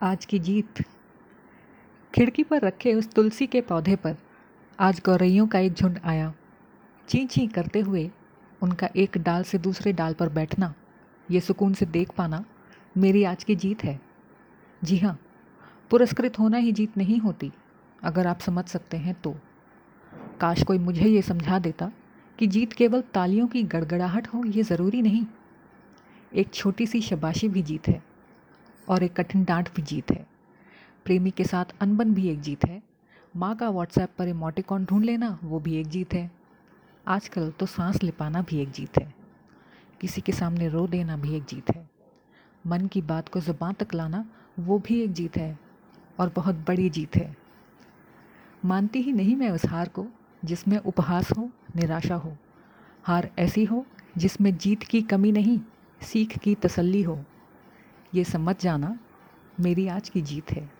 आज की जीत। खिड़की पर रखे उस तुलसी के पौधे पर आज गौरैयों का एक झुंड आया। ची ची करते हुए उनका एक डाल से दूसरे डाल पर बैठना, ये सुकून से देख पाना मेरी आज की जीत है। जी हाँ पुरस्कृत होना ही जीत नहीं होती, अगर आप समझ सकते हैं तो। काश कोई मुझे ये समझा देता कि जीत केवल तालियों की गड़गड़ाहट हो, ये ज़रूरी नहीं। एक छोटी सी शबाशी भी जीत है। और एक कठिन डांट भी जीत है। प्रेमी के साथ अनबन भी एक जीत है। माँ का व्हाट्सएप पर इमोटिकॉन ढूंढ लेना, वो भी एक जीत है। आजकल तो सांस लिपाना भी एक जीत है। किसी के सामने रो देना भी एक जीत है। मन की बात को ज़ुबान तक लाना, वो भी एक जीत है। और बहुत बड़ी जीत है। मानती ही नहीं मैं उस हार को, जिसमें उपहास हो, निराशा हो। हार ऐसी हो, जिसमें जीत की कमी नहीं, सीख की तसल्ली हो। ये समझ जाना। मेरी आज की जीत है।